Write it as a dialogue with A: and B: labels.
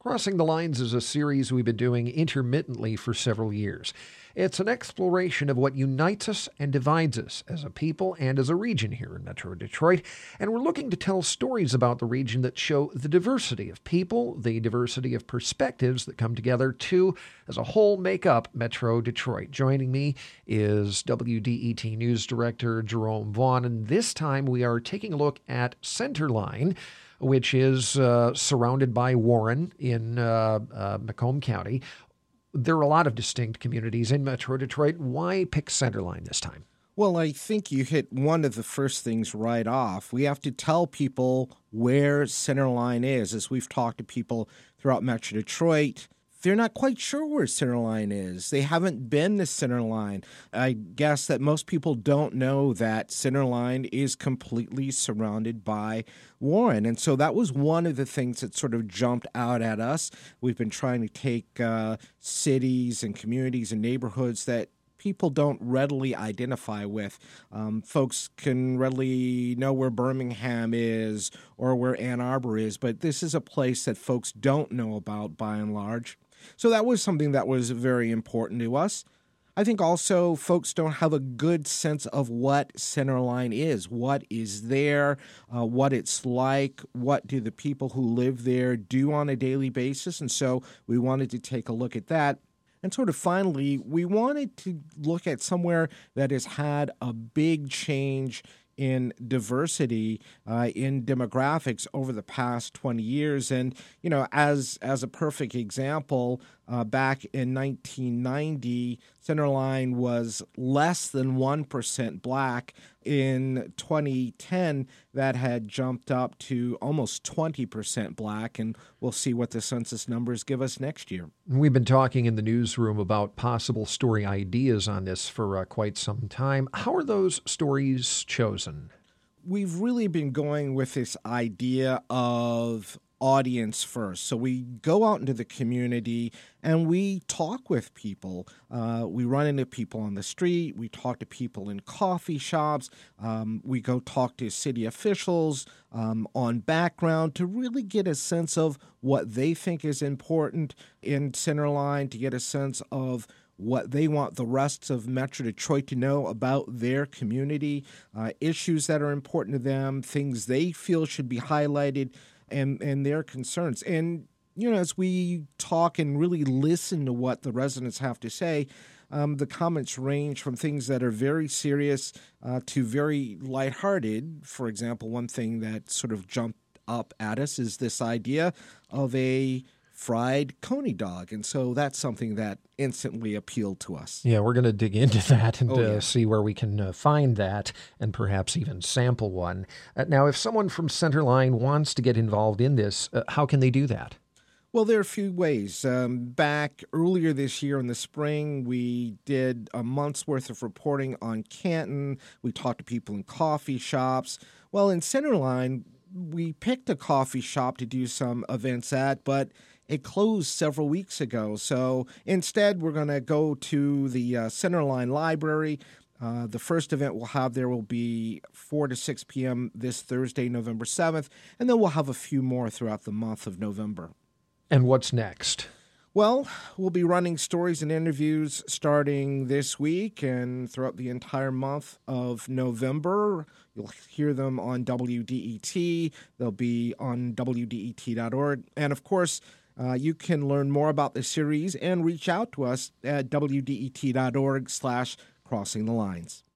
A: Crossing the Lines is a series we've been doing intermittently for several years. It's an exploration of what unites us and divides us as a people and as a region here in Metro Detroit. And we're looking to tell stories about the region that show the diversity of people, the diversity of perspectives that come together to, as a whole, make up Metro Detroit. Joining me is WDET News Director Jerome Vaughn. And this time we are taking a look at Center Line which is uh, surrounded by Warren in uh, uh, Macomb County. There are a lot of distinct communities in Metro Detroit. Why pick Center Line this time?
B: Well, I think you hit one of the first things right off. We have to tell people where Center Line is. As we've talked to people throughout Metro Detroit, they're not quite sure where Center Line is. They haven't been to Center Line. I guess that most people don't know that Center Line is completely surrounded by Warren. And so that was one of the things that sort of jumped out at us. We've been trying to take uh, cities and communities and neighborhoods that people don't readily identify with. Um, folks can readily know where Birmingham is or where Ann Arbor is, but this is a place that folks don't know about by and large. So that was something that was very important to us. I think also folks don't have a good sense of what Center Line is, what is there, uh, what it's like, what do the people who live there do on a daily basis. And so we wanted to take a look at that. And sort of finally, we wanted to look at somewhere that has had a big change in diversity uh, in demographics over the past 20 years. And, you know, as, as a perfect example, uh, back in 1990, Center Line was less than 1% black. In 2010, that had jumped up to almost 20% black, and we'll see what the census numbers give us next year.
A: We've been talking in the newsroom about possible story ideas on this for uh, quite some time. How are those stories chosen?
B: We've really been going with this idea of audience first. So we go out into the community and we talk with people. Uh, we run into people on the street. We talk to people in coffee shops. Um, we go talk to city officials um, on background to really get a sense of what they think is important in Center Line, to get a sense of what they want the rest of Metro Detroit to know about their community, uh, issues that are important to them, things they feel should be highlighted and and their concerns. And you know, as we talk and really listen to what the residents have to say, um, the comments range from things that are very serious uh, to very lighthearted. For example, one thing that sort of jumped up at us is this idea of a fried coney dog. And so that's something that instantly appealed to us.
A: Yeah, we're going to dig into that and oh, yeah. uh, see where we can uh, find that and perhaps even sample one. Uh, now, if someone from Center Line wants to get involved in this, uh, how can they do that?
B: Well, there are a few ways. Um, back earlier this year in the spring, we did a month's worth of reporting on Canton. We talked to people in coffee shops. Well, in Center Line, we picked a coffee shop to do some events at, but it closed several weeks ago. So instead, we're going to go to the uh, Center Line Library. Uh, the first event we'll have there will be 4 to 6 p.m. this Thursday, November 7th, and then we'll have a few more throughout the month of November.
A: And what's next?
B: Well, we'll be running stories and interviews starting this week and throughout the entire month of November. You'll hear them on WDET. They'll be on WDET.org. And of course, uh, you can learn more about the series and reach out to us at wdet.org slash crossing the lines.